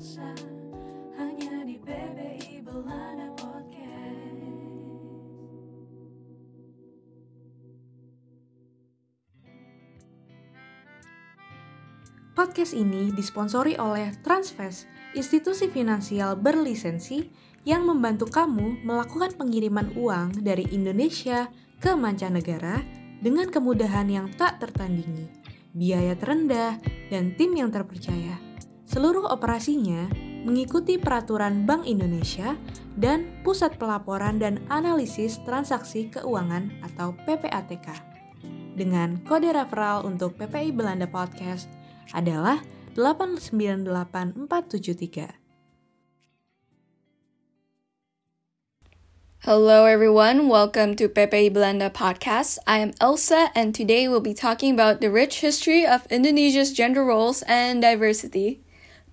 Elsa hanya di PPI Belanda Podcast. Podcast ini disponsori oleh Transfest, institusi finansial berlisensi yang membantu kamu melakukan pengiriman uang dari Indonesia ke mancanegara dengan kemudahan yang tak tertandingi, biaya terendah, dan tim yang terpercaya. Seluruh operasinya mengikuti peraturan Bank Indonesia dan Pusat Pelaporan dan Analisis Transaksi Keuangan atau PPATK. Dengan kode referral untuk PPI Belanda Podcast adalah 898473. Hello, everyone. Welcome to Pepe Belanda podcast. I am Elsa, and today we'll be talking about the rich history of Indonesia's gender roles and diversity.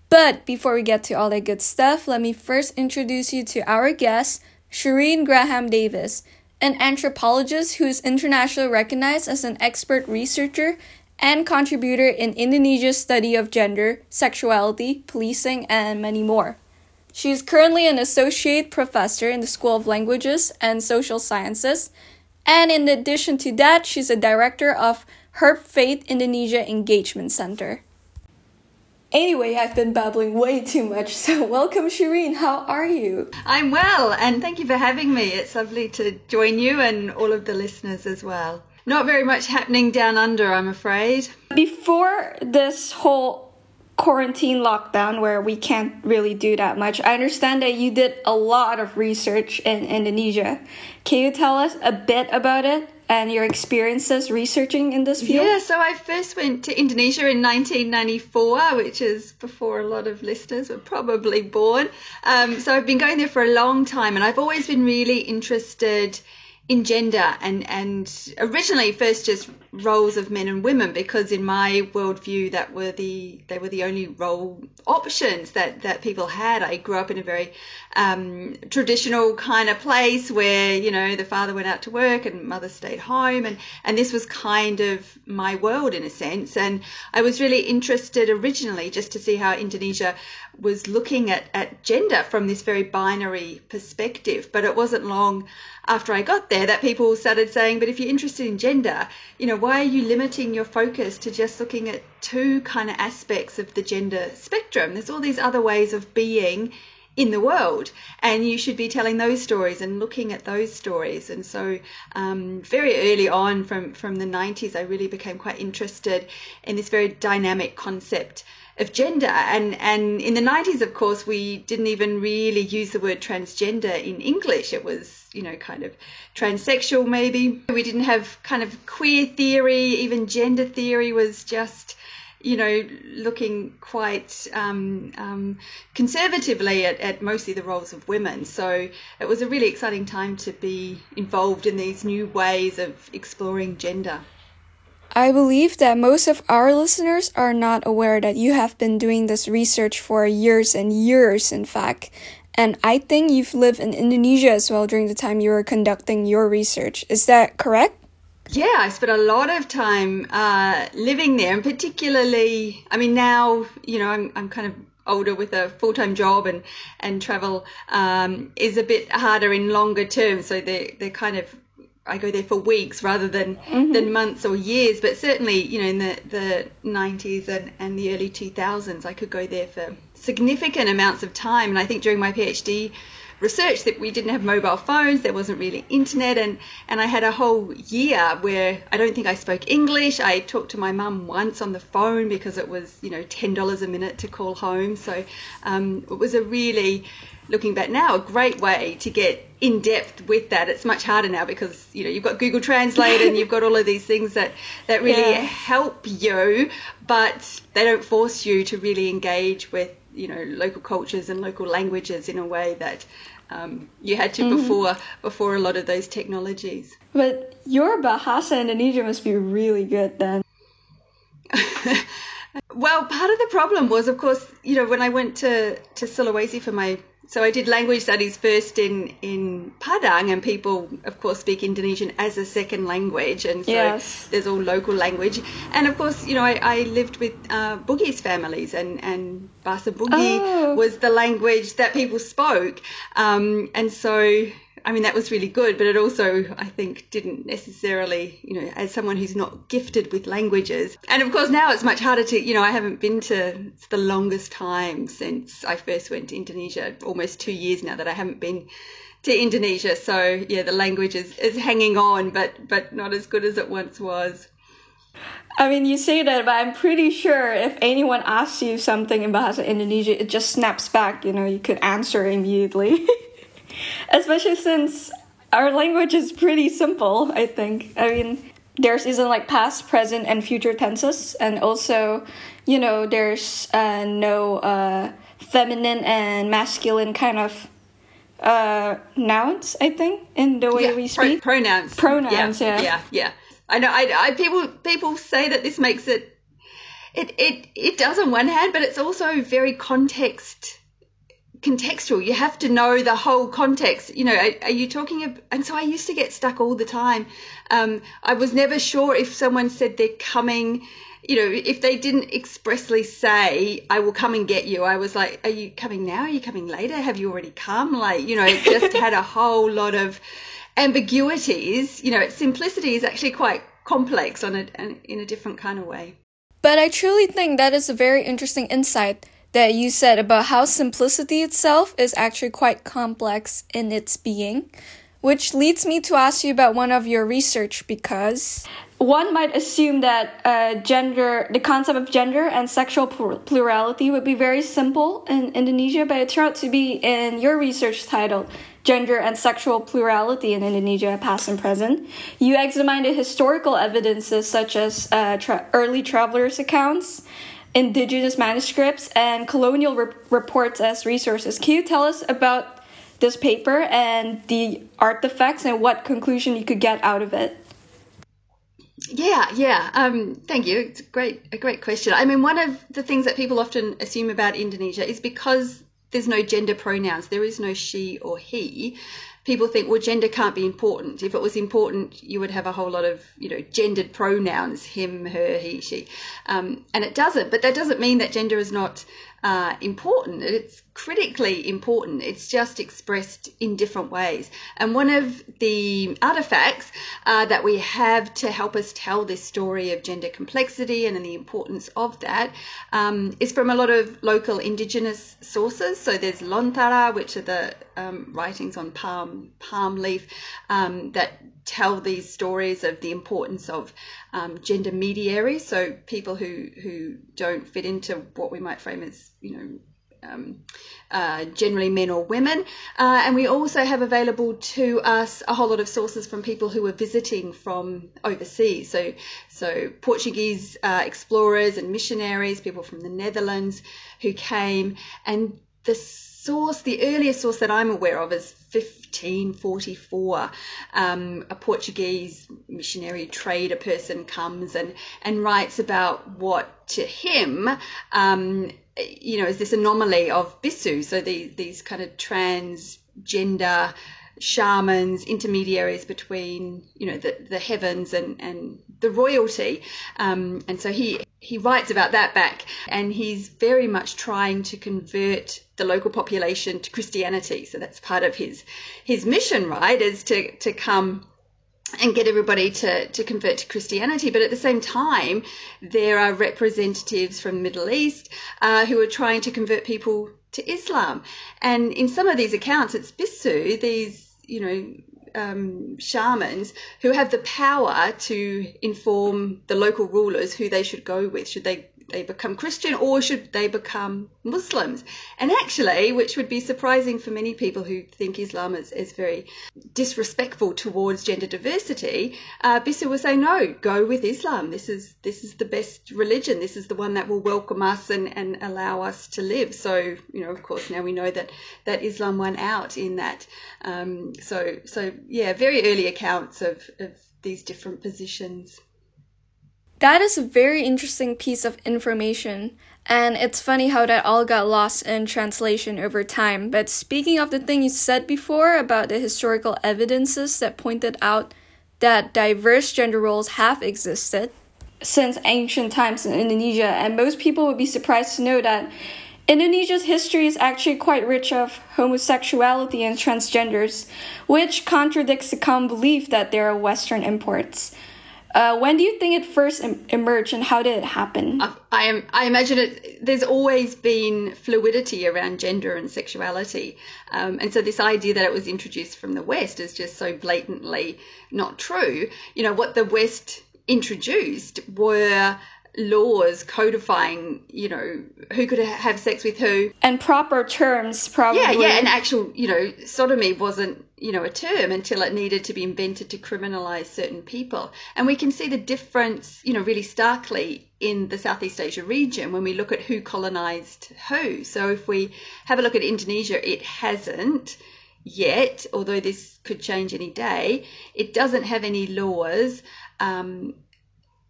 But before we get to all that good stuff, let me first introduce you to our guest, Sharyn Graham Davies, an anthropologist who is internationally recognized as an expert researcher and contributor in Indonesia's study of gender, sexuality, policing, and many more. She is currently an associate professor in the School of Languages and Social Sciences, and in addition to that, she's a director of Herb Feith Indonesia Engagement Center. Anyway, I've been babbling way too much, so welcome, Shireen. How are you? I'm well, and thank you for having me. It's lovely to join you and all of the listeners as well. Not very much happening down under, I'm afraid. Before this whole quarantine lockdown where we can't really do that much, I understand that you did a lot of research in Indonesia. Can you tell us a bit about it? And your experiences researching in this field? Yeah, so I first went to Indonesia in 1994, which is before a lot of listeners were probably born. Um, so I've been going there for a long time, and I've always been really interested in gender and and originally first just roles of men and women because in my worldview that were the they were the only role options that that people had. I grew up in a very um, traditional kind of place where you know the father went out to work and mother stayed home and and this was kind of my world in a sense and I was really interested originally just to see how Indonesia was looking at, at gender from this very binary perspective but it wasn't long after I got there that people started saying, but if you're interested in gender, you know, why are you limiting your focus to just looking at two kind of aspects of the gender spectrum? There's all these other ways of being in the world and you should be telling those stories and looking at those stories and so um, very early on from from the 90s i really became quite interested in this very dynamic concept of gender. And, and in the 90s, of course, we didn't even really use the word transgender in English. It was, you know, kind of transsexual, maybe. We didn't have kind of queer theory, even gender theory was just you know, looking quite um, um, conservatively at, at, mostly the roles of women. So it was a really exciting time to be involved in these new ways of exploring gender. I believe that most of our listeners are not aware that you have been doing this research for years and years, in fact. And I think you've lived in Indonesia as well during the time you were conducting your research. Is that correct? Yeah, I spent a lot of time uh, living there, and particularly, I mean, now, you know, I'm, I'm kind of older with a full-time job and and travel um, is a bit harder in longer term so they they're kind of I go there for weeks rather than mm-hmm. than months or years. But certainly, you know, in the the 90s and, and the early 2000s, I could go there for significant amounts of time. And I think during my PhD research that we didn't have mobile phones, there wasn't really internet, and and I had a whole year where I don't think I spoke English. I talked to my mum once on the phone because it was you know ten dollars a minute to call home. So um, it was a really looking back now, a great way to get in depth with that. It's much harder now because you know you've got Google Translate and you've got all of these things that that really yeah. help you, but they don't force you to really engage with you know local cultures and local languages in a way that um, you had to mm-hmm. before before a lot of those technologies. But your Bahasa Indonesia must be really good then. Well, part of the problem was, of course, you know, when I went to, to Sulawesi for my so I did language studies first in, in Padang, and people, of course, speak Indonesian as a second language, and so Yes. there's all local language. And of course, you know, I, I lived with uh, Bugis families, and and Bahasa Bugi Oh. was the language that people spoke, um, and so. I mean, that was really good, but it also, I think, didn't necessarily, you know, as someone who's not gifted with languages. And of course, now it's much harder to, you know, I haven't been to, it's the longest time since I first went to Indonesia, almost two years now that I haven't been to Indonesia. So, yeah, the language is, is hanging on, but, but not as good as it once was. I mean, you say that, but I'm pretty sure if anyone asks you something in Bahasa Indonesia, it just snaps back. You know, you could answer immediately. Especially since our language is pretty simple, I think. I mean, there's isn't like past, present, and future tenses, and also, you know, there's uh, no uh, feminine and masculine kind of uh, nouns. I think in the way yeah, we pro- speak. pronouns. Pronouns, yeah. Yeah, yeah. I know. I, I people people say that this makes it. It it it does on one hand, but it's also very context contextual. You have to know the whole context. You know, are, are you talking? Ab- and so I used to get stuck all the time. Um, I was never sure if someone said they're coming. You know, if they didn't expressly say, "I will come and get you," I was like, "Are you coming now? Are you coming later? Have you already come?" Like, you know, it just had a whole lot of ambiguities. You know, its simplicity is actually quite complex on a in a different kind of way. But I truly think that is a very interesting insight that you said about how simplicity itself is actually quite complex in its being. Which leads me to ask you about one of your research because one might assume that uh, gender, the concept of gender and sexual plurality would be very simple in Indonesia, but it turned out to be in your research titled Gender and Sexual Plurality in Indonesia, Past and Present. You examined historical evidences such as uh, tra- early travelers' accounts, indigenous manuscripts, and colonial re- reports as resources. Can you tell us about this paper and the artifacts and what conclusion you could get out of it? Yeah, yeah. Um, thank you. It's a great, a great question. I mean, one of the things that people often assume about Indonesia is because there's no gender pronouns, there is no she or he. People think, well, gender can't be important. If it was important, you would have a whole lot of, you know, gendered pronouns: him, her, he, she. Um, and it doesn't. But that doesn't mean that gender is not uh, important. It's critically important. It's just expressed in different ways. And one of the artifacts uh, that we have to help us tell this story of gender complexity and the importance of that um, is from a lot of local indigenous sources. So there's Lontara, which are the um, writings on palm palm leaf um, that tell these stories of the importance of um, gender mediaries, so people who who don't fit into what we might frame as you know. Um, uh, generally men or women. Uh, and we also have available to us a whole lot of sources from people who were visiting from overseas. So, so Portuguese uh, explorers and missionaries, people from the Netherlands who came. And the source, the earliest source that I'm aware of is 1544. Um, a Portuguese missionary trader person comes and, and writes about what to him um, you know, is this anomaly of Bisu, so the, these kind of transgender shamans, intermediaries between, you know, the, the heavens and, and the royalty. Um, and so he, he writes about that back and he's very much trying to convert the local population to Christianity. So that's part of his, his mission, right, is to, to come and get everybody to, to convert to Christianity. But at the same time, there are representatives from the Middle East uh, who are trying to convert people to Islam. And in some of these accounts, it's Bisu, these, you know, um, shamans who have the power to inform the local rulers who they should go with. Should they they become Christian or should they become Muslims? And actually, which would be surprising for many people who think Islam is, is very disrespectful towards gender diversity, uh, will say, no, go with Islam. This is this is the best religion. This is the one that will welcome us and, and allow us to live. So, you know, of course, now we know that, that Islam won out in that. Um, so, so yeah, very early accounts of, of these different positions. That is a very interesting piece of information. And it's funny how that all got lost in translation over time. But speaking of the thing you said before about the historical evidences that pointed out that diverse gender roles have existed since ancient times in Indonesia, and most people would be surprised to know that Indonesia's history is actually quite rich of homosexuality and transgenders, which contradicts the common belief that they are Western imports. Uh, when do you think it first em- emerged, and how did it happen? I, I, I imagine it. There's always been fluidity around gender and sexuality, um, and so this idea that it was introduced from the West is just so blatantly not true. You know what the West introduced were laws codifying, you know, who could have sex with who. And proper terms, probably. Yeah, yeah, and actual, you know, sodomy wasn't, you know, a term until it needed to be invented to criminalize certain people. And we can see the difference, you know, really starkly in the Southeast Asia region when we look at who colonized who. So if we have a look at Indonesia, it hasn't yet, although this could change any day. It doesn't have any laws. Um,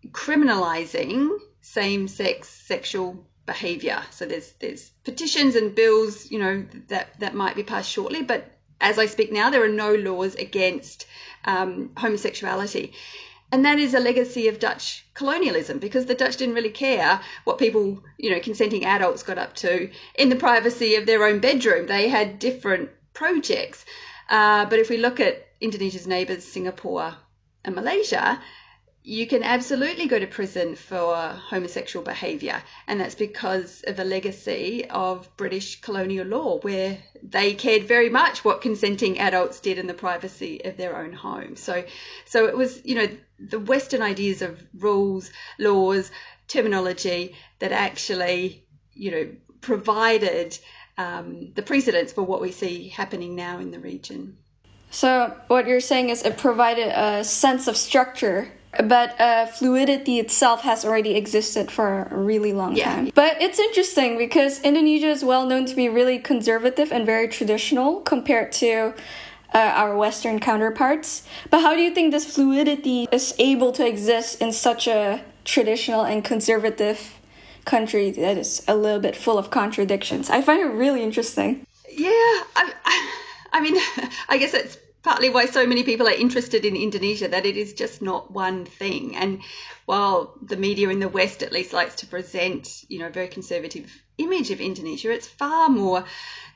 criminalizing same-sex sexual behavior. So there's there's petitions and bills, you know, that that might be passed shortly, but as I speak now, there are no laws against um, homosexuality. And that is a legacy of Dutch colonialism because the Dutch didn't really care what people, you know, consenting adults got up to in the privacy of their own bedroom. They had different projects. Uh, but if we look at Indonesia's neighbours, Singapore and Malaysia, you can absolutely go to prison for homosexual behaviour, and that's because of a legacy of British colonial law, where they cared very much what consenting adults did in the privacy of their own home. So, so it was, you know, the Western ideas of rules, laws, terminology that actually, you know, provided um, the precedents for what we see happening now in the region. So, what you're saying is it provided a sense of structure but uh, fluidity itself has already existed for a really long yeah. time. But it's interesting because Indonesia is well known to be really conservative and very traditional compared to uh, our Western counterparts. But how do you think this fluidity is able to exist in such a traditional and conservative country that is a little bit full of contradictions? I find it really interesting. Yeah, I, I, I mean, I guess it's partly why so many people are interested in Indonesia that it is just not one thing. And while the media in the West at least likes to present, you know, a very conservative image of Indonesia, it's far more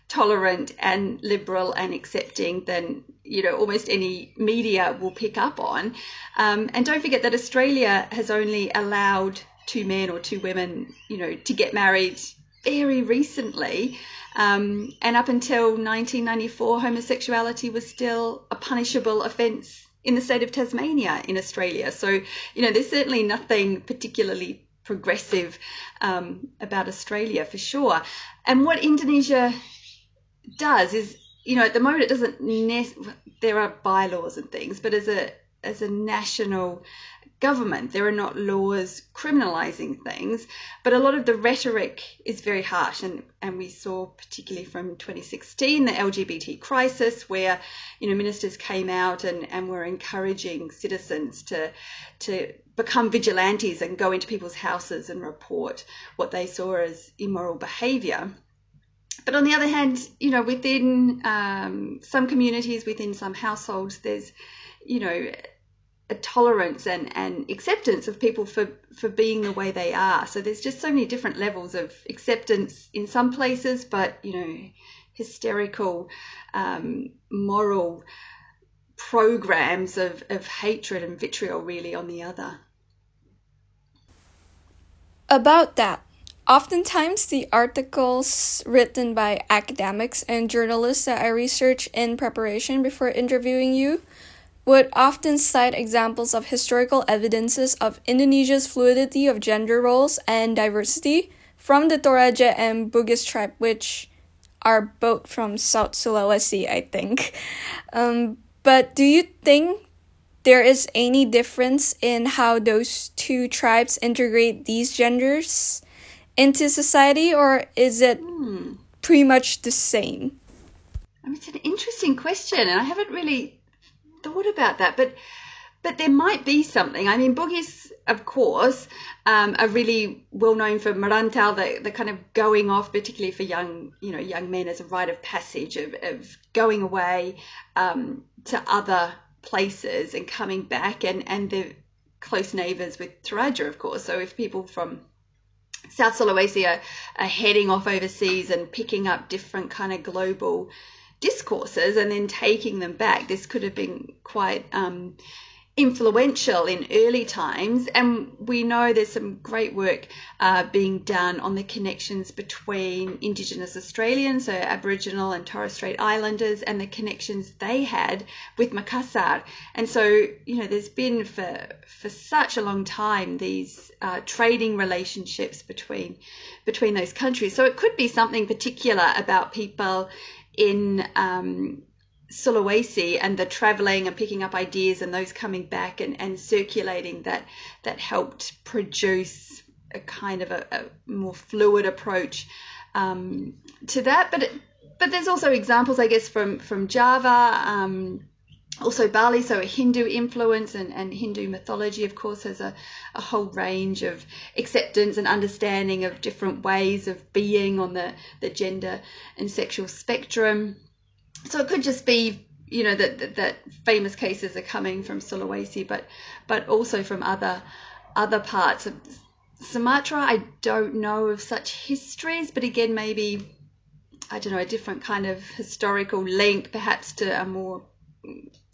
tolerant and liberal and accepting than you know almost any media will pick up on. Um, and don't forget that Australia has only allowed two men or two women, you know, to get married very recently. Um, and up until 1994, homosexuality was still a punishable offence in the state of Tasmania in Australia. So, you know, there's certainly nothing particularly progressive um, about Australia for sure. And what Indonesia does is, you know, at the moment it doesn't. There are bylaws and things, but as a as a national government. There are not laws criminalizing things, but a lot of the rhetoric is very harsh. And, and we saw, particularly from 2016, the LGBT crisis, where you know ministers came out and, and were encouraging citizens to to become vigilantes and go into people's houses and report what they saw as immoral behavior. But on the other hand, you know, within um, some communities, within some households, there's, you know, a tolerance and, and acceptance of people for, for being the way they are. So there's just so many different levels of acceptance in some places, but you know, hysterical, um, moral programs of, of hatred and vitriol really on the other. About that, oftentimes the articles written by academics and journalists that I research in preparation before interviewing you would often cite examples of historical evidences of Indonesia's fluidity of gender roles and diversity from the Toraja and Bugis tribe, which are both from South Sulawesi, I think. Um, but do you think there is any difference in how those two tribes integrate these genders into society, or is it hmm. pretty much the same? I mean, it's an interesting question, and I haven't really thought about that, but but there might be something. I mean, Bugis, of course, um, are really well known for Merantau, the, the kind of going off, particularly for young, you know, young men as a rite of passage of, of going away um, to other places and coming back, and and they're close neighbours with Toraja, of course. So if people from South Sulawesi are, are heading off overseas and picking up different kind of global discourses and then taking them back, this could have been quite. Um, influential in early times, and we know there's some great work uh, being done on the connections between Indigenous Australians, so Aboriginal and Torres Strait Islanders, and the connections they had with Makassar. And so, you know, there's been for for such a long time these uh, trading relationships between between those countries. So it could be something particular about people in um, Sulawesi and the traveling and picking up ideas and those coming back and, and circulating that that helped produce a kind of a, a more fluid approach um, to that. But it, but there's also examples, I guess, from from Java. Um, also Bali, so a Hindu influence and, and Hindu mythology, of course, has a, a whole range of acceptance and understanding of different ways of being on the, the gender and sexual spectrum so it could just be you know that, that, that famous cases are coming from Sulawesi, but but also from other other parts of Sumatra. I don't know of such histories, but again, maybe I don't know a different kind of historical link, perhaps to a more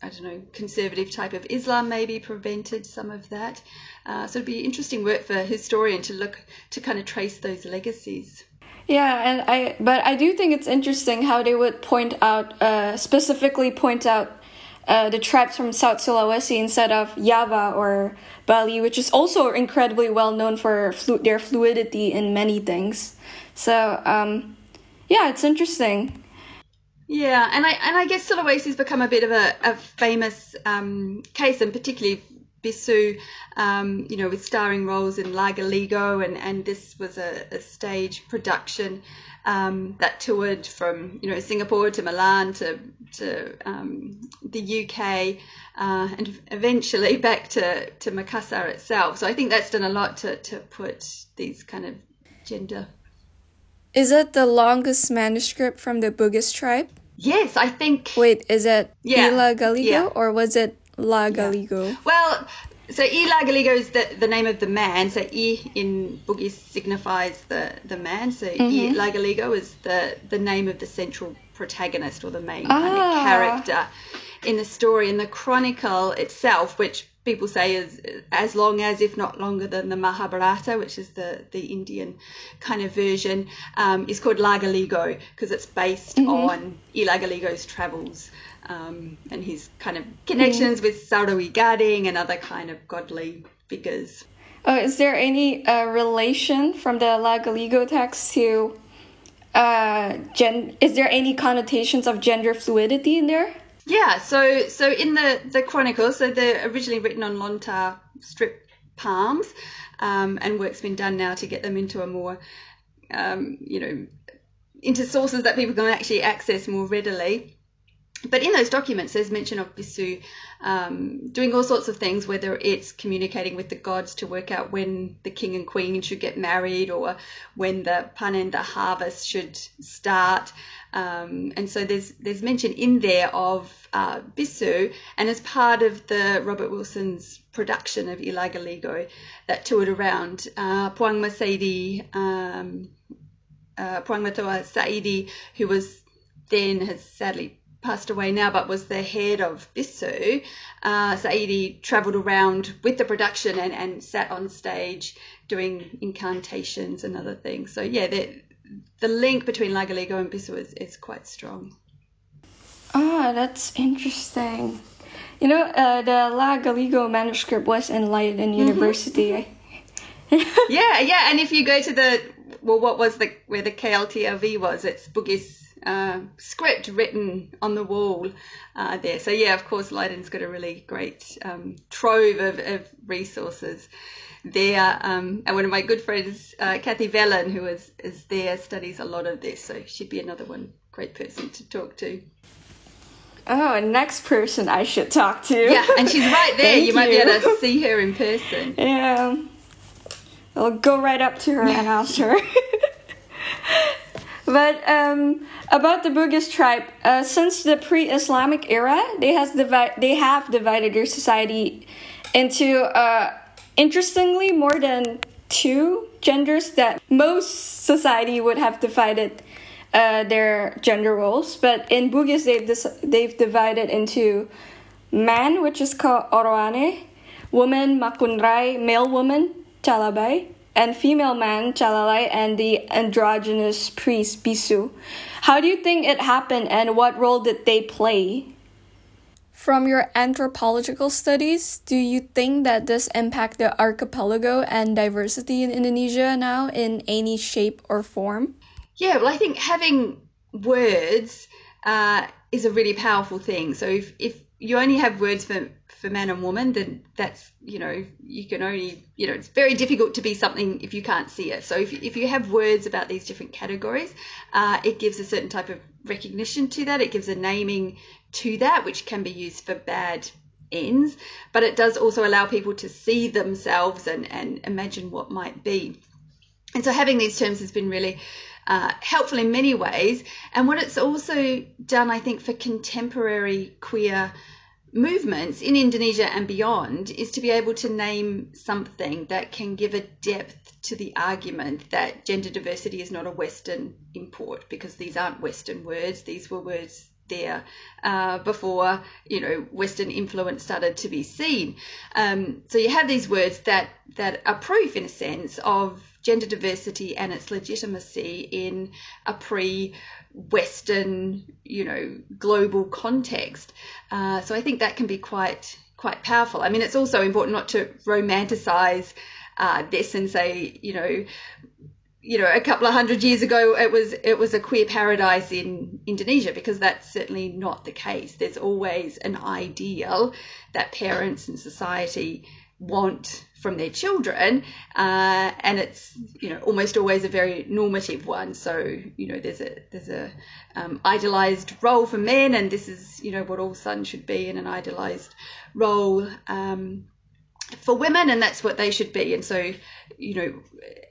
I don't know conservative type of Islam, maybe prevented some of that. Uh, so it'd be interesting work for a historian to look to kind of trace those legacies. Yeah, and I but I do think it's interesting how they would point out uh, specifically point out uh, the tribes from South Sulawesi instead of Java or Bali, which is also incredibly well known for flu- their fluidity in many things. So um, yeah, it's interesting. Yeah, and I and I guess Sulawesi's become a bit of a, a famous um, case, and particularly Bisu, um, you know, with starring roles in La Galigo, and, and this was a, a stage production um, that toured from, you know, Singapore to Milan to, to um, the UK uh, and eventually back to, to Makassar itself. So I think that's done a lot to, to put these kind of gender. Is it the longest manuscript from the Bugis tribe? Yes, I think. Wait, is it Yeah, I La Galigo yeah. or was it La Galigo? Well, so I La Galigo is the, the name of the man. So I in Bugis signifies the, the man. So I La Galigo is the, the name of the central protagonist or the main kind of Ah. character in the story. In the chronicle itself, which people say is as long as, if not longer than the Mahabharata, which is the, the Indian kind of version, um, is called La Galigo because it's based on I La Galigo's travels um, and his kind of connections with Sawerigading and other kind of godly figures. Uh, is there any uh, relation from the La Galigo text to uh, gen? Is there any connotations of gender fluidity in there? Yeah, so so in the the chronicles, so they're originally written on lontar strip palms, um, and work's been done now to get them into a more, um, you know, into sources that people can actually access more readily. But in those documents, there's mention of Bisu um, doing all sorts of things, whether it's communicating with the gods to work out when the king and queen should get married or when the panen, the harvest, should start. Um, and so there's there's mention in there of uh, Bisu, and as part of the Robert Wilson's production of I La Galigo that toured around, uh, Puang Masaidi, um, uh, Saidi, who was then has sadly passed away now, but was the head of Bisu. Uh, Saidi travelled around with the production and, and sat on stage doing incantations and other things. So yeah, the, the link between La Galigo and Bisu is, is quite strong. Ah, that's interesting. You know, uh, the La Galigo manuscript was in Leiden University. yeah, yeah, and if you go to the well, what was the where the KITLV was? It's Bugis uh, script written on the wall uh, there. So yeah, of course, Leiden's got a really great um, trove of, of resources there. Um, and one of my good friends, uh, Kathy Wellen, who is is there, studies a lot of this. So she'd be another one great person to talk to. Oh, a next person I should talk to. Yeah, and she's right there. Thank you might be able to see her in person. Yeah. I'll go right up to her and ask her. but um, about the Bugis tribe, uh, since the pre-Islamic era, they has divi- they have divided their society into uh, interestingly more than two genders that most society would have divided uh, their gender roles. But in Bugis, they've they've divided into man, which is called Oroane, woman Makkunrai, male woman Calabai, and female man Calalai, and the androgynous priest Bisu. How do you think it happened, and what role did they play? From your anthropological studies, do you think that this impact the archipelago and diversity in Indonesia now in any shape or form? Yeah, well, I think having words uh, is a really powerful thing. So if, if you only have words for, for man and woman, then that's, you know, you can only, you know, it's very difficult to be something if you can't see it. So if, if you have words about these different categories, uh, it gives a certain type of recognition to that. It gives a naming to that, which can be used for bad ends, but it does also allow people to see themselves and, and imagine what might be. And so having these terms has been really uh, helpful in many ways. And what it's also done, I think, for contemporary queer movements in Indonesia and beyond is to be able to name something that can give a depth to the argument that gender diversity is not a Western import because these aren't Western words. These were words there uh, before you know Western influence started to be seen. Um, so you have these words that that are proof, in a sense, of gender diversity and its legitimacy in a pre-Western, you know, global context. Uh, so I think that can be quite quite powerful. I mean, it's also important not to romanticize uh, this and say, you know, you know, a couple of hundred years ago, it was it was a queer paradise in Indonesia because that's certainly not the case. There's always an ideal that parents and society want from their children, uh, and it's you know almost always a very normative one. So you know, there's a there's a um, idealized role for men, and this is you know what all sons should be, in an idealized role. Um, for women, and that's what they should be. And so, you know,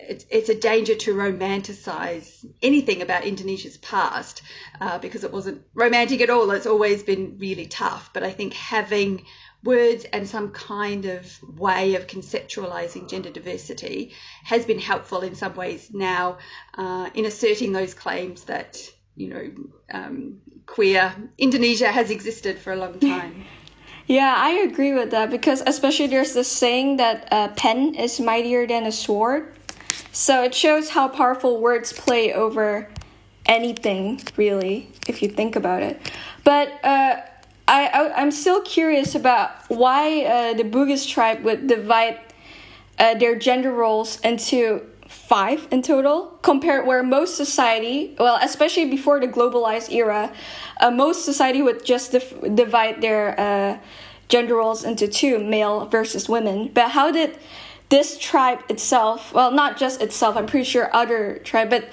it's, it's a danger to romanticize anything about Indonesia's past uh, because it wasn't romantic at all. It's always been really tough. But I think having words and some kind of way of conceptualizing gender diversity has been helpful in some ways now uh, in asserting those claims that, you know, um, queer Indonesia has existed for a long time. Yeah, I agree with that because especially there's this saying that a pen is mightier than a sword. So it shows how powerful words play over anything, really, if you think about it. But uh, I, I I'm still curious about why uh, the Bugis tribe would divide uh, their gender roles into five in total compared where most society well especially before the globalized era uh, most society would just dif- divide their uh, gender roles into two male versus women. But how did this tribe itself well not just itself i'm pretty sure other tribe but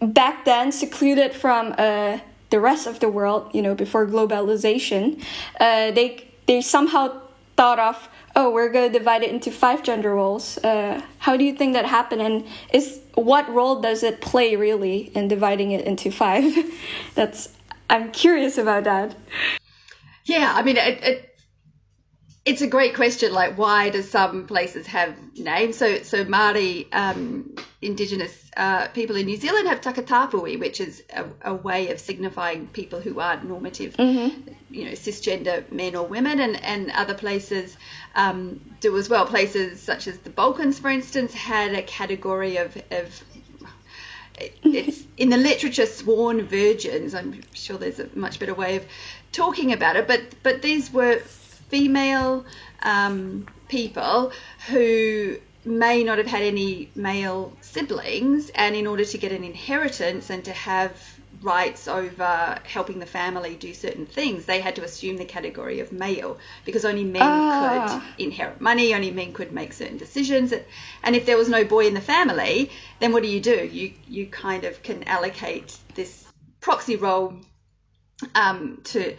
back then secluded from uh, the rest of the world you know before globalization uh, they they somehow thought of oh we're going to divide it into five gender roles. Uh, how do you think that happened? And is what role does it play really in dividing it into five? That's i'm curious about that. Yeah, I mean, it, it, it's a great question. Like, why do some places have names? So, so Māori um, Indigenous uh, people in New Zealand have takatapui, which is a, a way of signifying people who aren't normative, you know, cisgender men or women, and, and other places um, do as well. Places such as the Balkans, for instance, had a category of, of it's in the literature sworn virgins. I'm sure there's a much better way of talking about it, but but these were female um, people who may not have had any male siblings, and in order to get an inheritance and to have rights over helping the family do certain things, they had to assume the category of male because only men Ah. could inherit money, only men could make certain decisions. And if there was no boy in the family, then what do you do? You you kind of can allocate this proxy role um, to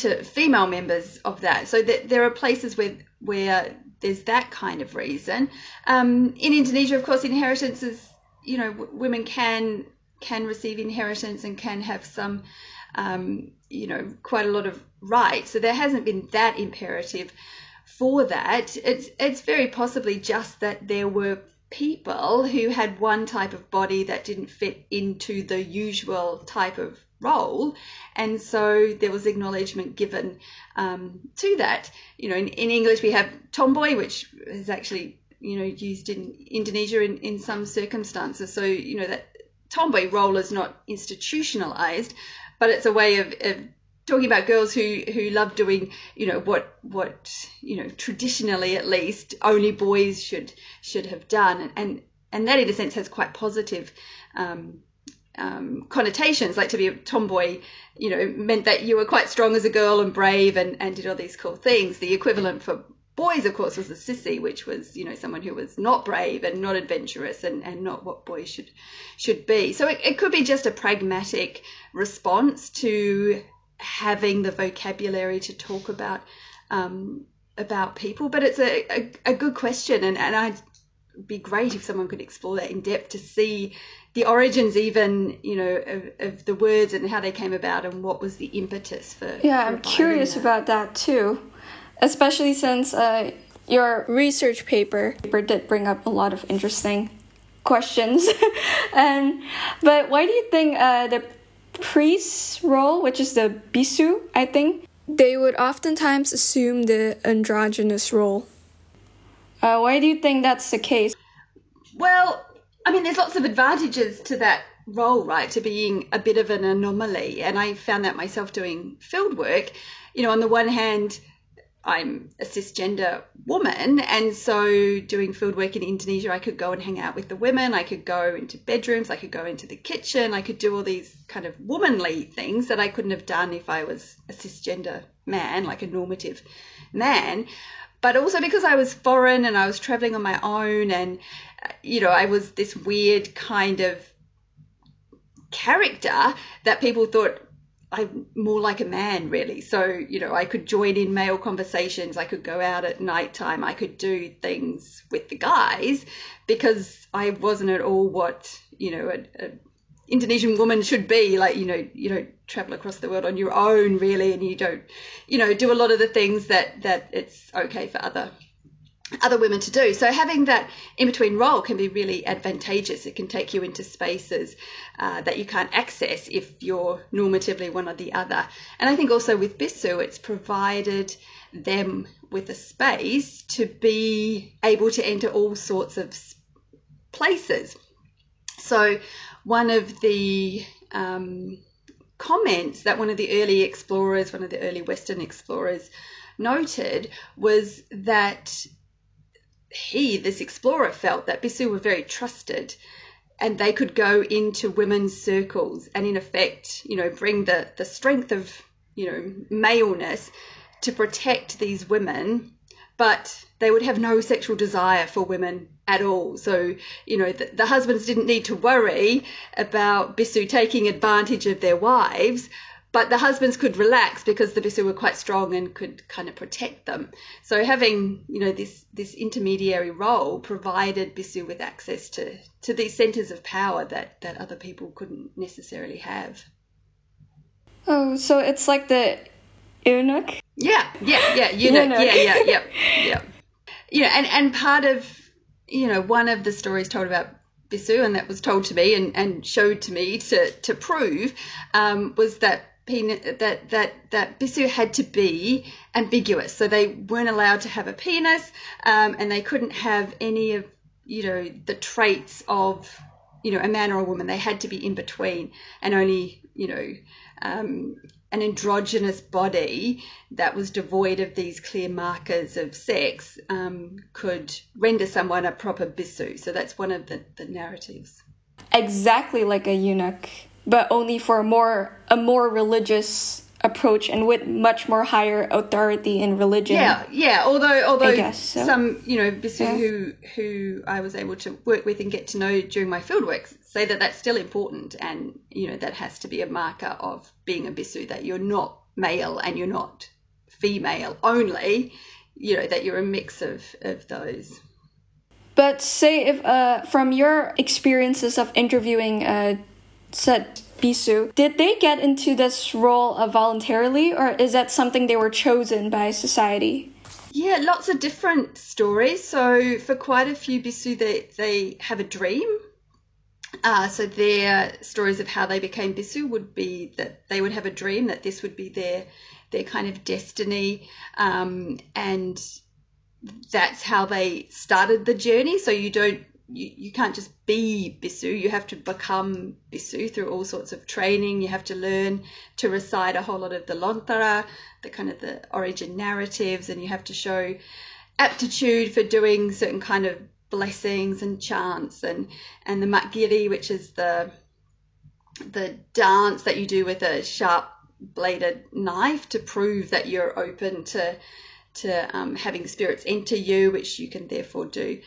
to female members of that. So that there are places where where there's that kind of reason. Um, in Indonesia, of course, inheritance is you know w- women can can receive inheritance and can have some um, you know quite a lot of rights. So there hasn't been that imperative for that. It's it's very possibly just that there were people who had one type of body that didn't fit into the usual type of role. And so there was acknowledgement given um, to that. You know in, in english we have tomboy which is actually you know used in indonesia in, in some circumstances. So you know that tomboy role is not institutionalized but it's a way of, of talking about girls who who love doing you know what what you know traditionally at least only boys should should have done. And and, and that in a sense has quite positive um, um, connotations like to be a tomboy you know meant that you were quite strong as a girl and brave and, and did all these cool things the equivalent for boys of course was a sissy which was you know someone who was not brave and not adventurous and, and not what boys should should be so it, it could be just a pragmatic response to having the vocabulary to talk about um, about people. But it's a, a, a, good question, and, and I'd be great if someone could explore that in depth to see the origins, even you know, of, of the words and how they came about, and what was the impetus for. Yeah, I'm curious that. about that too, especially since uh, your research paper, paper did bring up a lot of interesting questions. and but why do you think uh, the priest's role, which is the bisu, I think, they would oftentimes assume the androgynous role. Uh, why do you think that's the case? Well, I mean, there's lots of advantages to that role, right? To being a bit of an anomaly. And I found that myself doing field work. You know, on the one hand, I'm a cisgender woman, and so doing field work in Indonesia, I could go and hang out with the women, I could go into bedrooms, I could go into the kitchen, I could do all these kind of womanly things that I couldn't have done if I was a cisgender man, like a normative man. But also because I was foreign and I was traveling on my own, and you know, I was this weird kind of character that people thought I'm more like a man, really. So, you know, I could join in male conversations. I could go out at night time. I could do things with the guys because I wasn't at all what, you know, a, a Indonesian woman should be. Like, you know, you don't travel across the world on your own, really, and you don't, you know, do a lot of the things that that it's okay for other other women to do. So having that in between role can be really advantageous. It can take you into spaces uh, that you can't access if you're normatively one or the other. And I think also with Bisu, it's provided them with a space to be able to enter all sorts of places. So one of the um, comments that one of the early explorers, one of the early Western explorers, noted was that he, this explorer, felt that Bisu were very trusted and they could go into women's circles and in effect, you know, bring the, the strength of, you know, maleness to protect these women, but they would have no sexual desire for women at all. So, you know, the, the husbands didn't need to worry about Bisu taking advantage of their wives but the husbands could relax because the bisu were quite strong and could kind of protect them. So having you know this this intermediary role provided bisu with access to to these centers of power that that other people couldn't necessarily have. Oh, so it's like the eunuch. Yeah, yeah, yeah, eunuch. eunuch. Yeah, yeah, yeah, yeah. Yeah, and and part of you know one of the stories told about Bisu, and that was told to me and, and showed to me to to prove, um, was that penis that that that bisu had to be ambiguous so they weren't allowed to have a penis um, and they couldn't have any of you know the traits of you know a man or a woman they had to be in between and only you know um, an androgynous body that was devoid of these clear markers of sex um, could render someone a proper bisu so that's one of the, the narratives. Exactly like a eunuch but only for a more a more religious approach and with much more higher authority in religion. Yeah, yeah. Although, although so. some, you know, Bisu Yeah. who who I was able to work with and get to know during my fieldwork say that that's still important, and you know that has to be a marker of being a Bisu that you're not male and you're not female only. You know that you're a mix of of those. But say if uh, from your experiences of interviewing uh, said Bisu, did they get into this role uh, voluntarily, or is that something they were chosen by society? Yeah, lots of different stories. So for quite a few Bisu, they they have a dream. Uh, so their stories of how they became Bisu would be that they would have a dream that this would be their their kind of destiny, um, and that's how they started the journey. So you don't you, you can't just be Bisu, you have to become Bisu through all sorts of training. You have to learn to recite a whole lot of the Lontara, the kind of the origin narratives, and you have to show aptitude for doing certain kind of blessings and chants and and the maggiri, which is the the dance that you do with a sharp bladed knife to prove that you're open to to um, having spirits enter you, which you can therefore do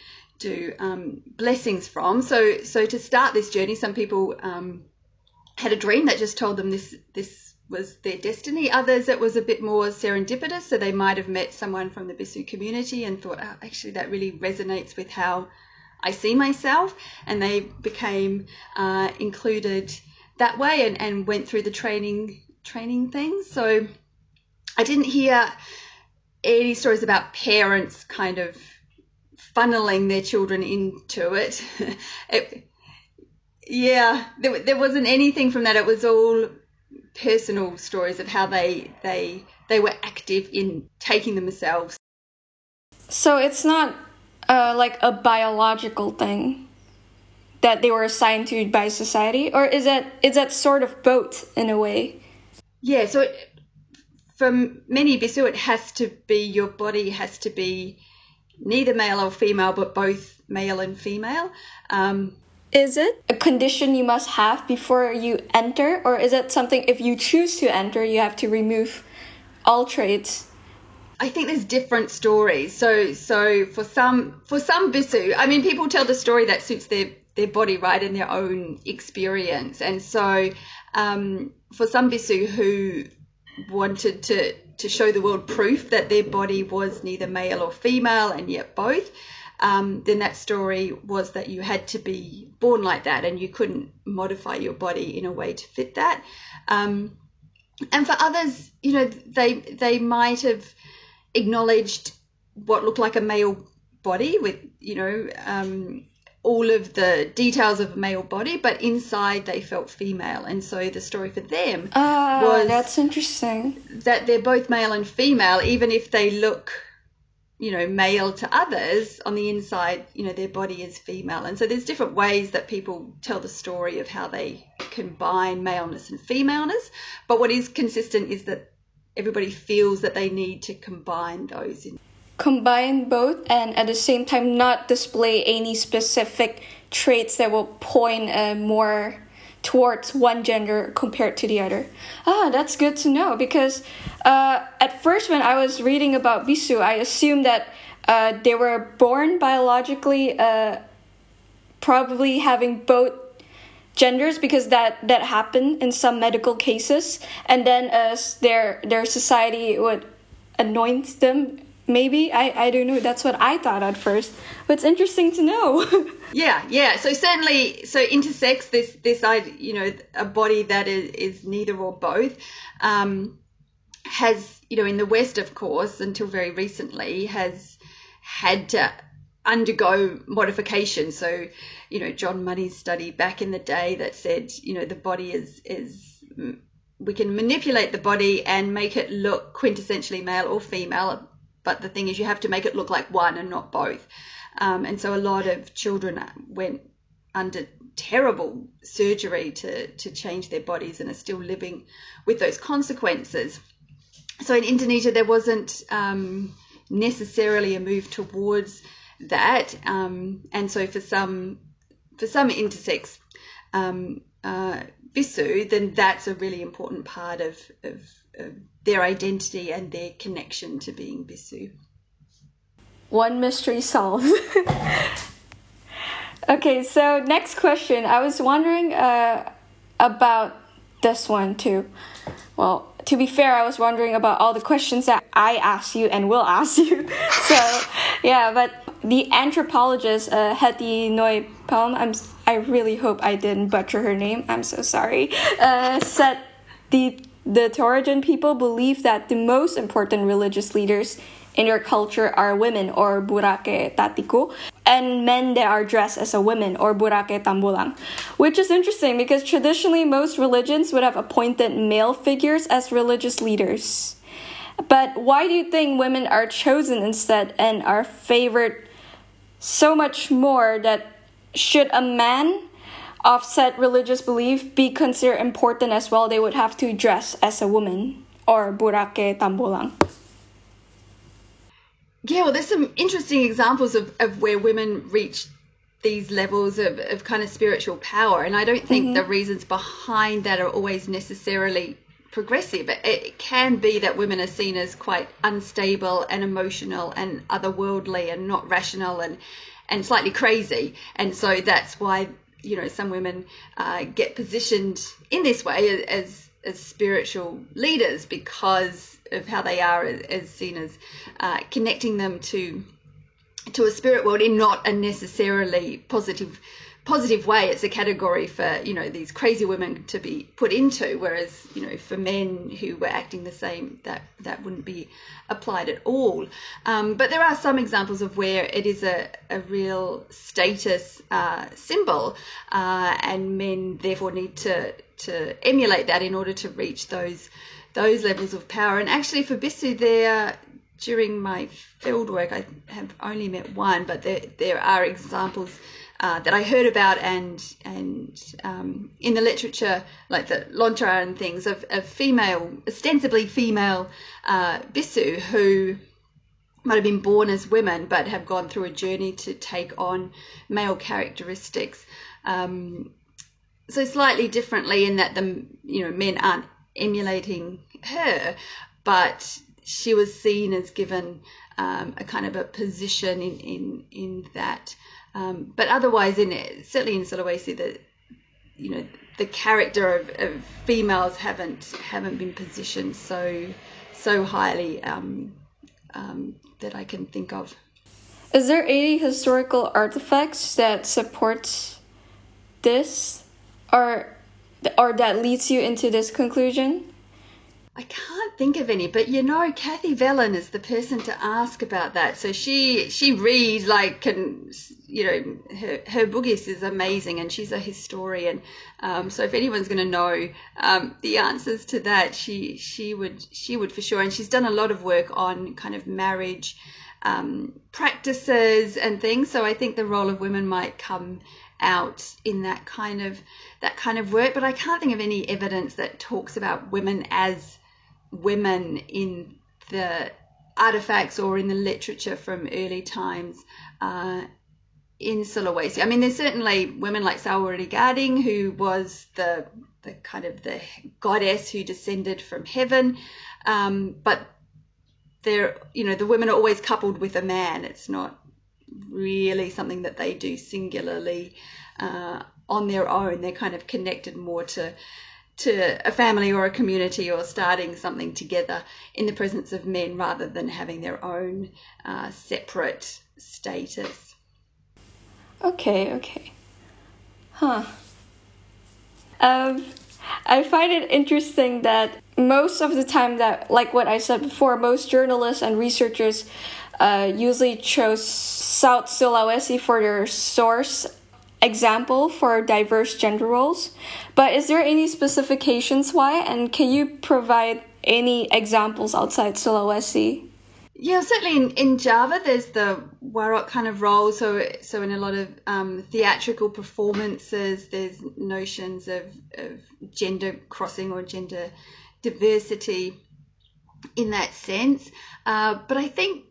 do um, blessings from. So so to start this journey, some people um, had a dream that just told them this this was their destiny. Others it was a bit more serendipitous, so they might have met someone from the Bisu community and thought, oh, actually that really resonates with how I see myself, and they became uh, included that way and, and went through the training training things. So I didn't hear any stories about parents kind of funneling their children into it. it yeah, there, there wasn't anything from that. It was all personal stories of how they they they were active in taking themselves. So it's not uh, like a biological thing that they were assigned to by society, or is that is that sort of both in a way? Yeah, so it, for many Bisu, it has to be your body has to be neither male or female, but both male and female. Um, Is it a condition you must have before you enter, or is it something if you choose to enter, you have to remove all traits? I think there's different stories. So so for some for some Bisu, I mean people tell the story that suits their their body right in their own experience. And so um, for some Bisu who wanted to to show the world proof that their body was neither male or female and yet both, um, then that story was that you had to be born like that and you couldn't modify your body in a way to fit that. Um, and for others, you know, they they might have acknowledged what looked like a male body with, you know, um, all of the details of a male body, but inside they felt female. And so the story for them Ah, Was- that's interesting. that they're both male and female, even if they look, you know, male to others, on the inside, you know, their body is female. And so there's different ways that people tell the story of how they combine maleness and femaleness. But what is consistent is that everybody feels that they need to combine those in Combine both and at the same time not display any specific traits that will point uh, more towards one gender compared to the other. Ah, that's good to know because uh, at first when I was reading about Bisu, I assumed that uh, they were born biologically, uh, probably having both genders because that that happened in some medical cases, and then as their their society would anoint them. Maybe I, I don't know. That's what I thought at first, but it's interesting to know. Yeah, yeah. So certainly, so intersex this this I you know a body that is is neither or both um, has you know in the West, of course, until very recently has had to undergo modification. So you know John Money's study back in the day that said you know the body is is we can manipulate the body and make it look quintessentially male or female, but the thing is you have to make it look like one and not both. Um, and so a lot of children went under terrible surgery to, to change their bodies and are still living with those consequences. So in Indonesia, there wasn't um, necessarily a move towards that, um, and so for some for some intersex um, uh, bisu, then that's a really important part of, of of their identity and their connection to being Bisu. One mystery solved. okay, so next question. I was wondering uh, about this one too. Well, to be fair, I was wondering about all the questions that I asked you and will ask you. so, yeah, but the anthropologist uh, Hetty Noy Palm, I'm, I really hope I didn't butcher her name. I'm so sorry. Uh, said the the Torajan people believe that the most important religious leaders in their culture are women or burake tatiku and men that are dressed as a woman or burake tambulang which is interesting because traditionally most religions would have appointed male figures as religious leaders but why do you think women are chosen instead and are favored so much more that should a man offset religious belief be considered important as well they would have to dress as a woman or burake tambulang yeah, well, there's some interesting examples of, of where women reach these levels of, of kind of spiritual power. And I don't think mm-hmm. the reasons behind that are always necessarily progressive. It can be that women are seen as quite unstable and emotional and otherworldly and not rational and, and slightly crazy. And so that's why, you know, some women uh, get positioned in this way as, as spiritual leaders because of how they are as, as seen as uh, connecting them to to a spirit world in not a necessarily positive positive way it's a category for you know these crazy women to be put into whereas you know for men who were acting the same that that wouldn't be applied at all um, but there are some examples of where it is a, a real status uh, symbol uh, and men therefore need to to emulate that in order to reach those those levels of power. And actually, for Bisu, there during my field work, I have only met one, but there there are examples. Uh, that I heard about and and um, in the literature, like the Lontara and things, of, of female, ostensibly female uh, Bisu who might have been born as women but have gone through a journey to take on male characteristics. Um, so slightly differently in that the you know men aren't emulating her, but she was seen as given um, a kind of a position in in in that. Um, but otherwise, in it, certainly in Sulawesi, the you know the character of, of, females haven't haven't been positioned so so highly um, um that I can think of. Is there any historical artifacts that supports this, or or that leads you into this conclusion? I can't think of any, but you know, Kathy Wellen is the person to ask about that. So she she reads like can you know her her Bugis is amazing, and she's a historian. Um, so if anyone's going to know um, the answers to that, she she would she would for sure. And she's done a lot of work on kind of marriage um, practices and things. So I think the role of women might come out in that kind of that kind of work. But I can't think of any evidence that talks about women as women in the artifacts or in the literature from early times uh, in Sulawesi. I mean, there's certainly women like Sawerigading, who was the the kind of the goddess who descended from heaven, um, but they're you know the women are always coupled with a man. It's not really something that they do singularly uh, on their own. They're kind of connected more to to a family or a community or starting something together in the presence of men rather than having their own uh, separate status. Okay, okay. Huh. Um, I find it interesting that most of the time that, like what I said before, most journalists and researchers uh, usually chose South Sulawesi for their source example for diverse gender roles, but is there any specifications why? And can you provide any examples outside Sulawesi? Yeah, certainly in, in Java, there's the Warok kind of role. So, so in a lot of um, theatrical performances, there's notions of, of gender crossing or gender diversity in that sense. Uh, but I think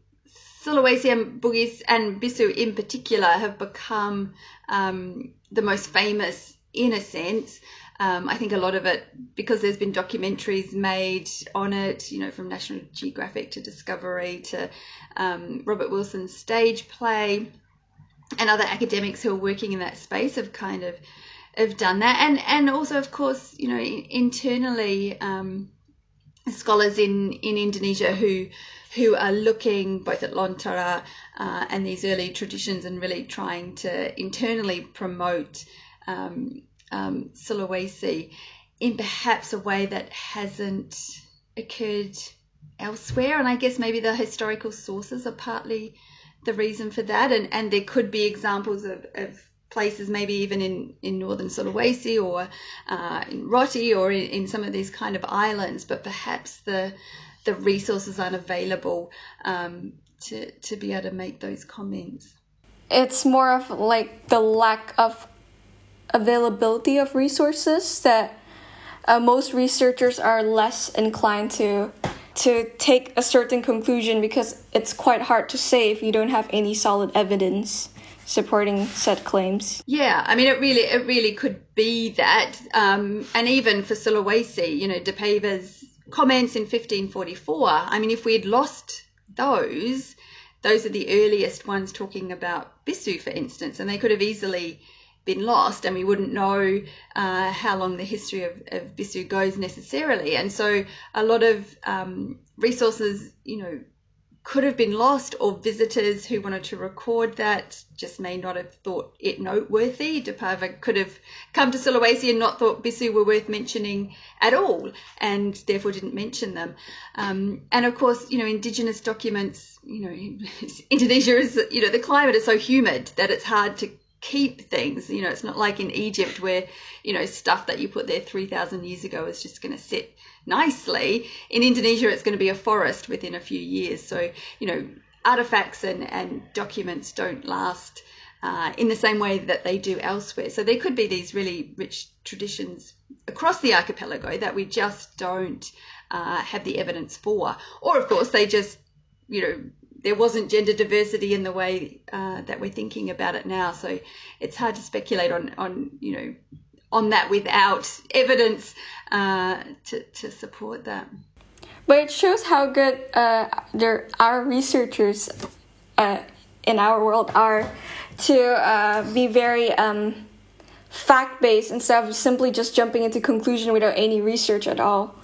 Sulawesi and Bugis and Bisu in particular have become um, the most famous in a sense Um, I think a lot of it, because there's been documentaries made on it, you know, from National Geographic to Discovery to um, Robert Wilson's stage play, and other academics who are working in that space have kind of have done that, and and also of course, you know, internally. Um, scholars in, in Indonesia who who are looking both at Lontara uh, and these early traditions and really trying to internally promote um, um, Sulawesi in perhaps a way that hasn't occurred elsewhere. And I guess maybe the historical sources are partly the reason for that. And, and there could be examples of, of places, maybe even in, in northern Sulawesi or uh, in Roti or in, in, some of these kind of islands, but perhaps the the resources aren't available um, to to be able to make those comments. It's more of like the lack of availability of resources that uh, most researchers are less inclined to to take a certain conclusion because it's quite hard to say if you don't have any solid evidence supporting said claims. Yeah, I mean, it really, it really could be that. Um, and even for Sulawesi, you know, De comments in 1544. I mean, if we had lost those, those are the earliest ones talking about Bisu, for instance, and they could have easily been lost and we wouldn't know uh, how long the history of, of Bisu goes necessarily. And so a lot of um, resources, you know, could have been lost, or visitors who wanted to record that just may not have thought it noteworthy. De Paiva could have come to Sulawesi and not thought Bisu were worth mentioning at all, and therefore didn't mention them. Um, and of course, you know, indigenous documents, you know, Indonesia is, you know, the climate is so humid that it's hard to keep things. You know, it's not like in Egypt where, you know, stuff that you put there 3,000 years ago is just going to sit nicely. In Indonesia, it's going to be a forest within a few years. So, you know, artifacts and, and documents don't last uh, in the same way that they do elsewhere. So there could be these really rich traditions across the archipelago that we just don't uh, have the evidence for. Or, of course, they just, you know, there wasn't gender diversity in the way uh, that we're thinking about it now. So it's hard to speculate on, on you know, on that without evidence uh, to, to support that. But it shows how good uh, there, our researchers uh, in our world are to uh, be very um, fact based instead of simply just jumping into conclusion without any research at all.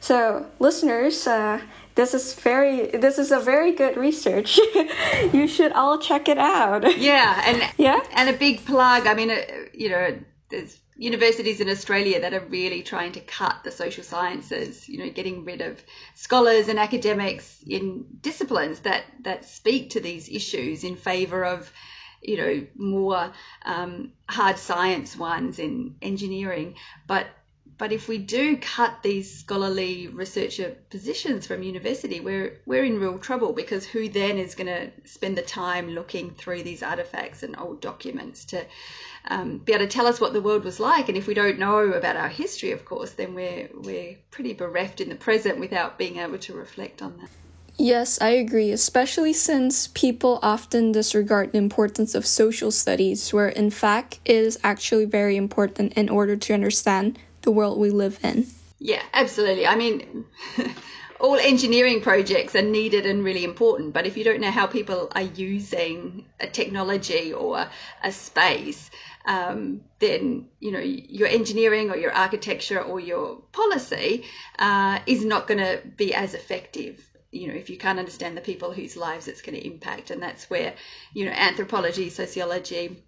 So, listeners, uh, this is very this is a very good research. you should all check it out. Yeah, and yeah, and a big plug. I mean, uh, you know, there's universities in Australia that are really trying to cut the social sciences, you know, getting rid of scholars and academics in disciplines that, that speak to these issues in favour of, you know, more um, hard science ones in engineering. But but if we do cut these scholarly researcher positions from university, we're we're in real trouble because who then is going to spend the time looking through these artifacts and old documents to um, be able to tell us what the world was like. And if we don't know about our history, of course, then we're we're pretty bereft in the present without being able to reflect on that. Yes, I agree, especially since people often disregard the importance of social studies, where in fact it is actually very important in order to understand the world we live in. Yeah, absolutely. I mean, all engineering projects are needed and really important, but if you don't know how people are using a technology or a space, um, then you know your engineering or your architecture or your policy uh, is not going to be as effective you know if you can't understand the people whose lives it's going to impact and that's where you know anthropology sociology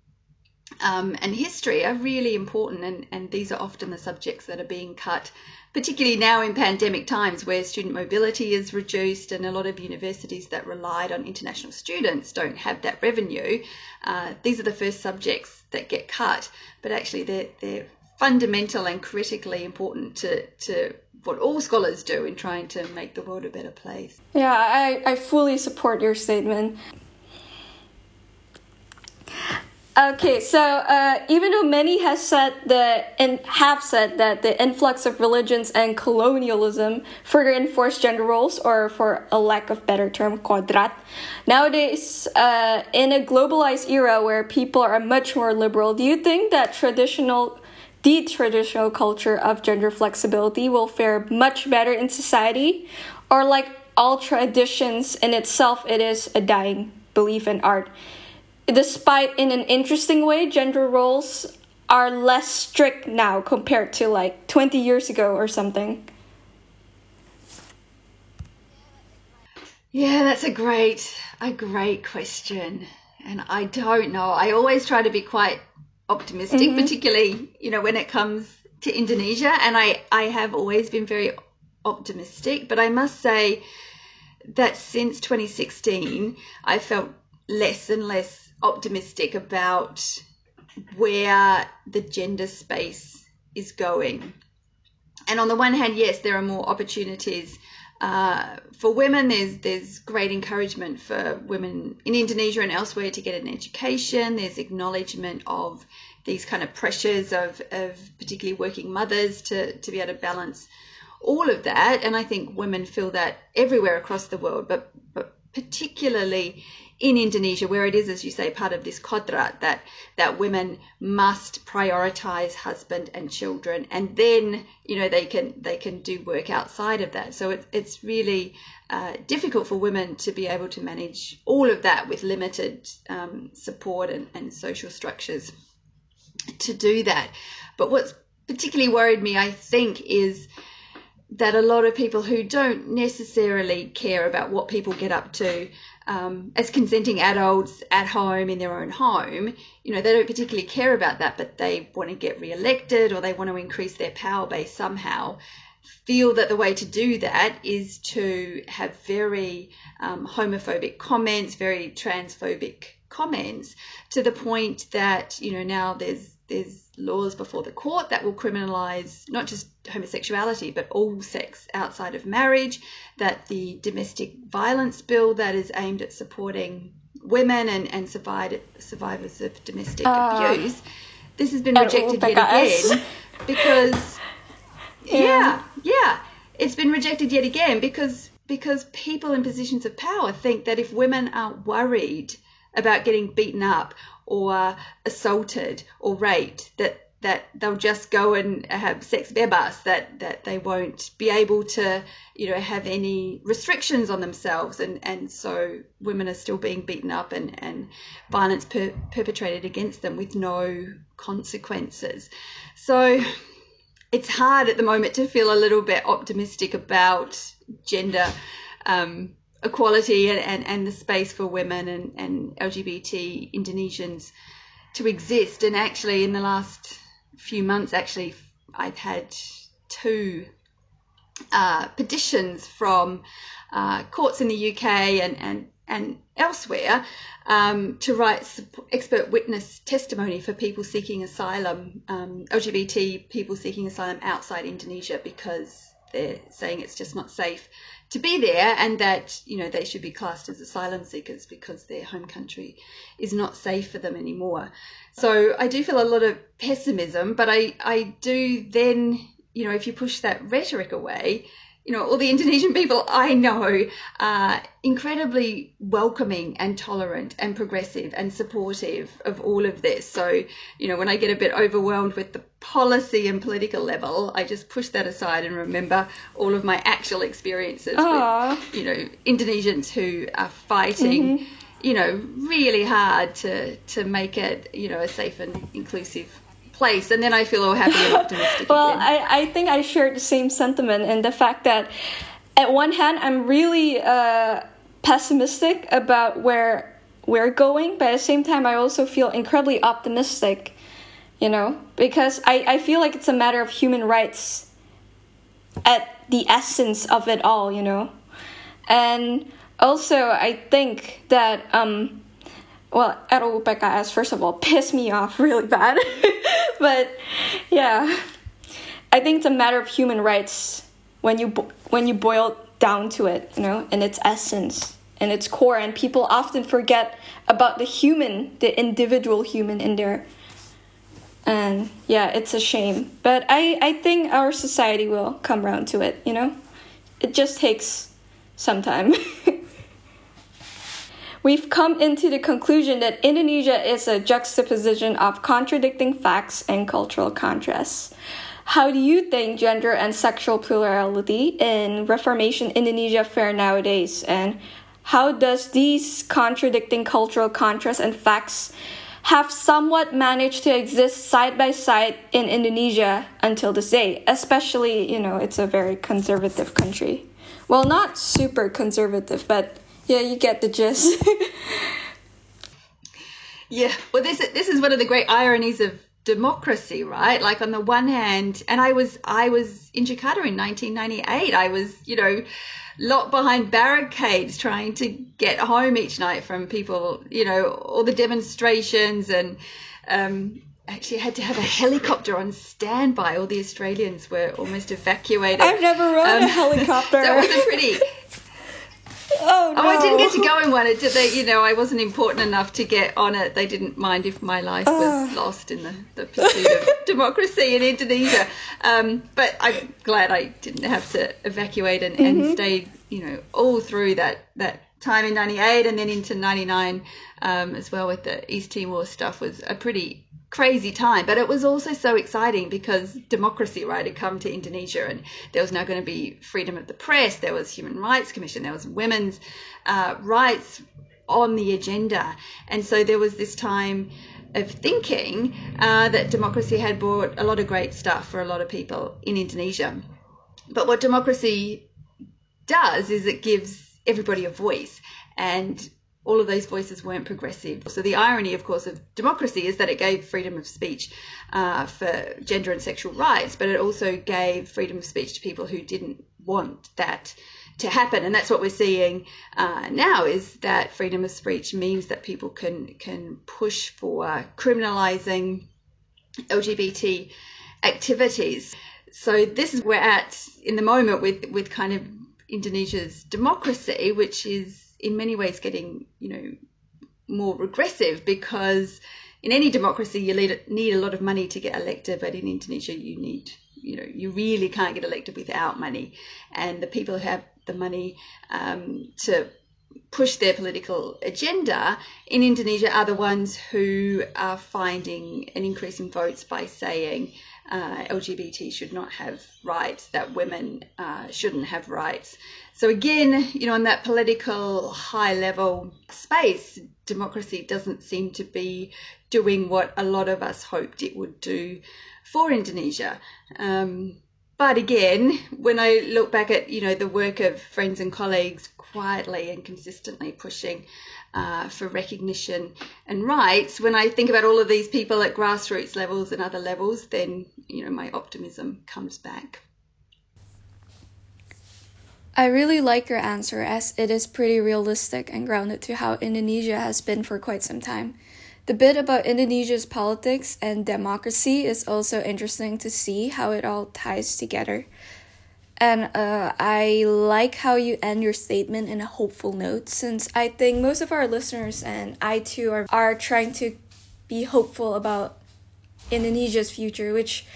um, and history are really important, and, and these are often the subjects that are being cut, particularly now in pandemic times where student mobility is reduced, and a lot of universities that relied on international students don't have that revenue. Uh, these are the first subjects that get cut, but actually they're, they're fundamental and critically important to, to what all scholars do in trying to make the world a better place. Yeah, I, I fully support your statement. Okay, so uh, even though many has said that and have said that the influx of religions and colonialism further enforced gender roles, or for a lack of better term, kodrat, nowadays uh, in a globalized era where people are much more liberal, do you think that traditional the traditional culture of gender flexibility will fare much better in society, or like all traditions in itself, it is a dying belief in art. Despite, in an interesting way, gender roles are less strict now compared to like 20 years ago or something. Yeah, that's a great, a great question. And I don't know. I always try to be quite optimistic, Mm-hmm. particularly, you know, when it comes to Indonesia. And I, I have always been very optimistic, but I must say that since 2016, I felt less and less optimistic about where the gender space is going. And on the one hand, yes, there are more opportunities uh, for women. There's there's great encouragement for women in Indonesia and elsewhere to get an education. There's acknowledgement of these kind of pressures of, of particularly working mothers to, to be able to balance all of that. And I think women feel that everywhere across the world, but but particularly in Indonesia, where it is, as you say, part of this kodrat that that women must prioritize husband and children, and then you know they can they can do work outside of that. So it's it's really uh, difficult for women to be able to manage all of that with limited um, support and, and social structures to do that. But what's particularly worried me, I think, is that a lot of people who don't necessarily care about what people get up to um, as consenting adults at home in their own home, you know, they don't particularly care about that, but they want to get re-elected or they want to increase their power base somehow. Feel that the way to do that is to have very um, homophobic comments, very transphobic comments, to the point that you know now there's there's laws before the court that will criminalize not just homosexuality but all sex outside of marriage that the domestic violence bill that is aimed at supporting women and, and survived, survivors of domestic Ah. abuse this has been rejected yet again because yeah yeah it's been rejected yet again because because people in positions of power think that if women aren't worried about getting beaten up or assaulted or raped that that they'll just go and have sex bebas that that they won't be able to you know have any restrictions on themselves. And and so women are still being beaten up and and violence per, perpetrated against them with no consequences. So it's hard at the moment to feel a little bit optimistic about gender um, equality and, and, and the space for women and, and LGBT Indonesians to exist. And actually, in the last few months, actually, I've had two uh, petitions from uh, courts in the UK and, and, and elsewhere um, to write expert witness testimony for people seeking asylum, um, LGBT people seeking asylum outside Indonesia because they're saying it's just not safe to be there and that you know they should be classed as asylum seekers because their home country is not safe for them anymore. So i do feel a lot of pessimism but i i do then you know if you push that rhetoric away you know all the indonesian people i know are incredibly welcoming and tolerant and progressive and supportive of all of this so you know when i get a bit overwhelmed with the policy and political level i just push that aside and remember all of my actual experiences Aw. with you know indonesians who are fighting mm-hmm. you know really hard to to make it you know a safe and inclusive place and then i feel all happy and optimistic Well. I, I think I share the same sentiment in the fact that, at one hand, I'm really uh, pessimistic about where we're going, but at the same time, I also feel incredibly optimistic, you know, because I, I feel like it's a matter of human rights at the essence of it all, you know. And also, I think that, um, well, RUU PKS, first of all, pissed me off really bad. but yeah, I think it's a matter of human rights when you when you boil down to it, you know, in its essence, in its core, and people often forget about the human, the individual human in there. And yeah, it's a shame, but I I think our society will come around to it, you know. It just takes some time. we've come into the conclusion that Indonesia is a juxtaposition of contradicting facts and cultural contrasts. How do you think gender and sexual plurality in Reformation Indonesia fare nowadays? And how does these contradicting cultural contrasts and facts have somewhat managed to exist side by side in Indonesia until this day? Especially, you know, it's a very conservative country. Well, not super conservative, but yeah, you get the gist. Yeah, well, this this is one of the great ironies of democracy, right? Like on the one hand, and I was I was in Jakarta in 1998. I was, you know, locked behind barricades trying to get home each night from people, you know, all the demonstrations and um, actually had to have a helicopter on standby. All the Australians were almost evacuated. I've never rode Um, a helicopter. It was a pretty oh no! Oh, I didn't get to go in one. It did, they, you know, I wasn't important enough to get on it. They didn't mind if my life was lost in the, the pursuit of democracy in Indonesia. Um, but I'm glad I didn't have to evacuate and, and stayed, you know, all through that, that time in 98 and then into 99 um, as well with the East Timor stuff was a pretty crazy time, but it was also so exciting because democracy, right, had come to Indonesia and there was now going to be freedom of the press, there was Human Rights Commission, there was women's uh, rights on the agenda. And so there was this time of thinking uh, that democracy had brought a lot of great stuff for a lot of people in Indonesia. But what democracy does is it gives everybody a voice and all of those voices weren't progressive. So the irony, of course, of democracy is that it gave freedom of speech uh, for gender and sexual rights, but it also gave freedom of speech to people who didn't want that to happen. And that's what we're seeing uh, now is that freedom of speech means that people can can push for criminalizing LGBT activities. So this is where we're at in the moment with with kind of Indonesia's democracy, which is in many ways getting you know more regressive because in any democracy you need, a lot of money to get elected, but in Indonesia you need you know you really can't get elected without money, and the people who have the money um, to push their political agenda in Indonesia are the ones who are finding an increase in votes by saying uh, LGBT should not have rights, that women uh, shouldn't have rights. So again, you know, in that political high level space, democracy doesn't seem to be doing what a lot of us hoped it would do for Indonesia. Um, but again, when I look back at you know the work of friends and colleagues quietly and consistently pushing uh, for recognition and rights, when I think about all of these people at grassroots levels and other levels, then you know my optimism comes back. I really like your answer as it is pretty realistic and grounded to how Indonesia has been for quite some time. The bit about Indonesia's politics and democracy is also interesting to see how it all ties together. And uh, I like how you end your statement in a hopeful note, since I think most of our listeners and I too are, are trying to be hopeful about Indonesia's future, which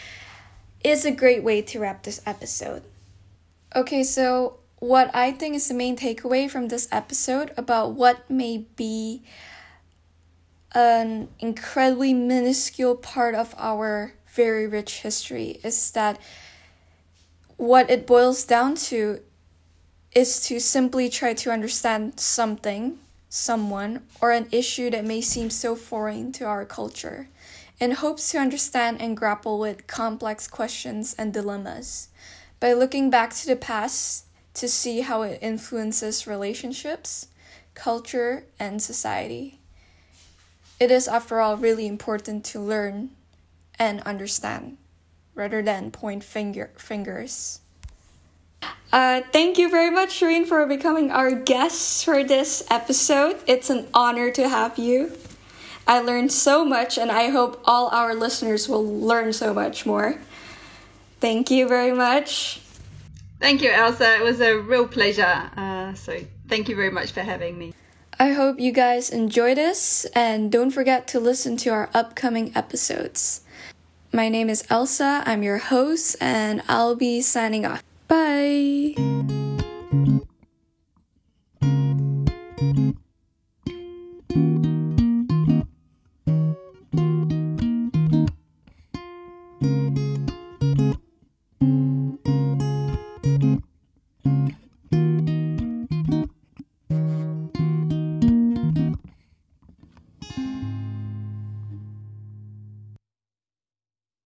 is a great way to wrap this episode. Okay, so what I think is the main takeaway from this episode about what may be an incredibly minuscule part of our very rich history is that what it boils down to is to simply try to understand something, someone, or an issue that may seem so foreign to our culture in hopes to understand and grapple with complex questions and dilemmas by looking back to the past to see how it influences relationships, culture, and society. It is, after all, really important to learn and understand rather than point finger fingers. Uh, thank you very much, Sharyn, for becoming our guest for this episode. It's an honor to have you. I learned so much, and I hope all our listeners will learn so much more. Thank you very much. Thank you, Elsa. It was a real pleasure. Uh, so thank you very much for having me. I hope you guys enjoy this, and don't forget to listen to our upcoming episodes. My name is Elsa, I'm your host, and I'll be signing off. Bye!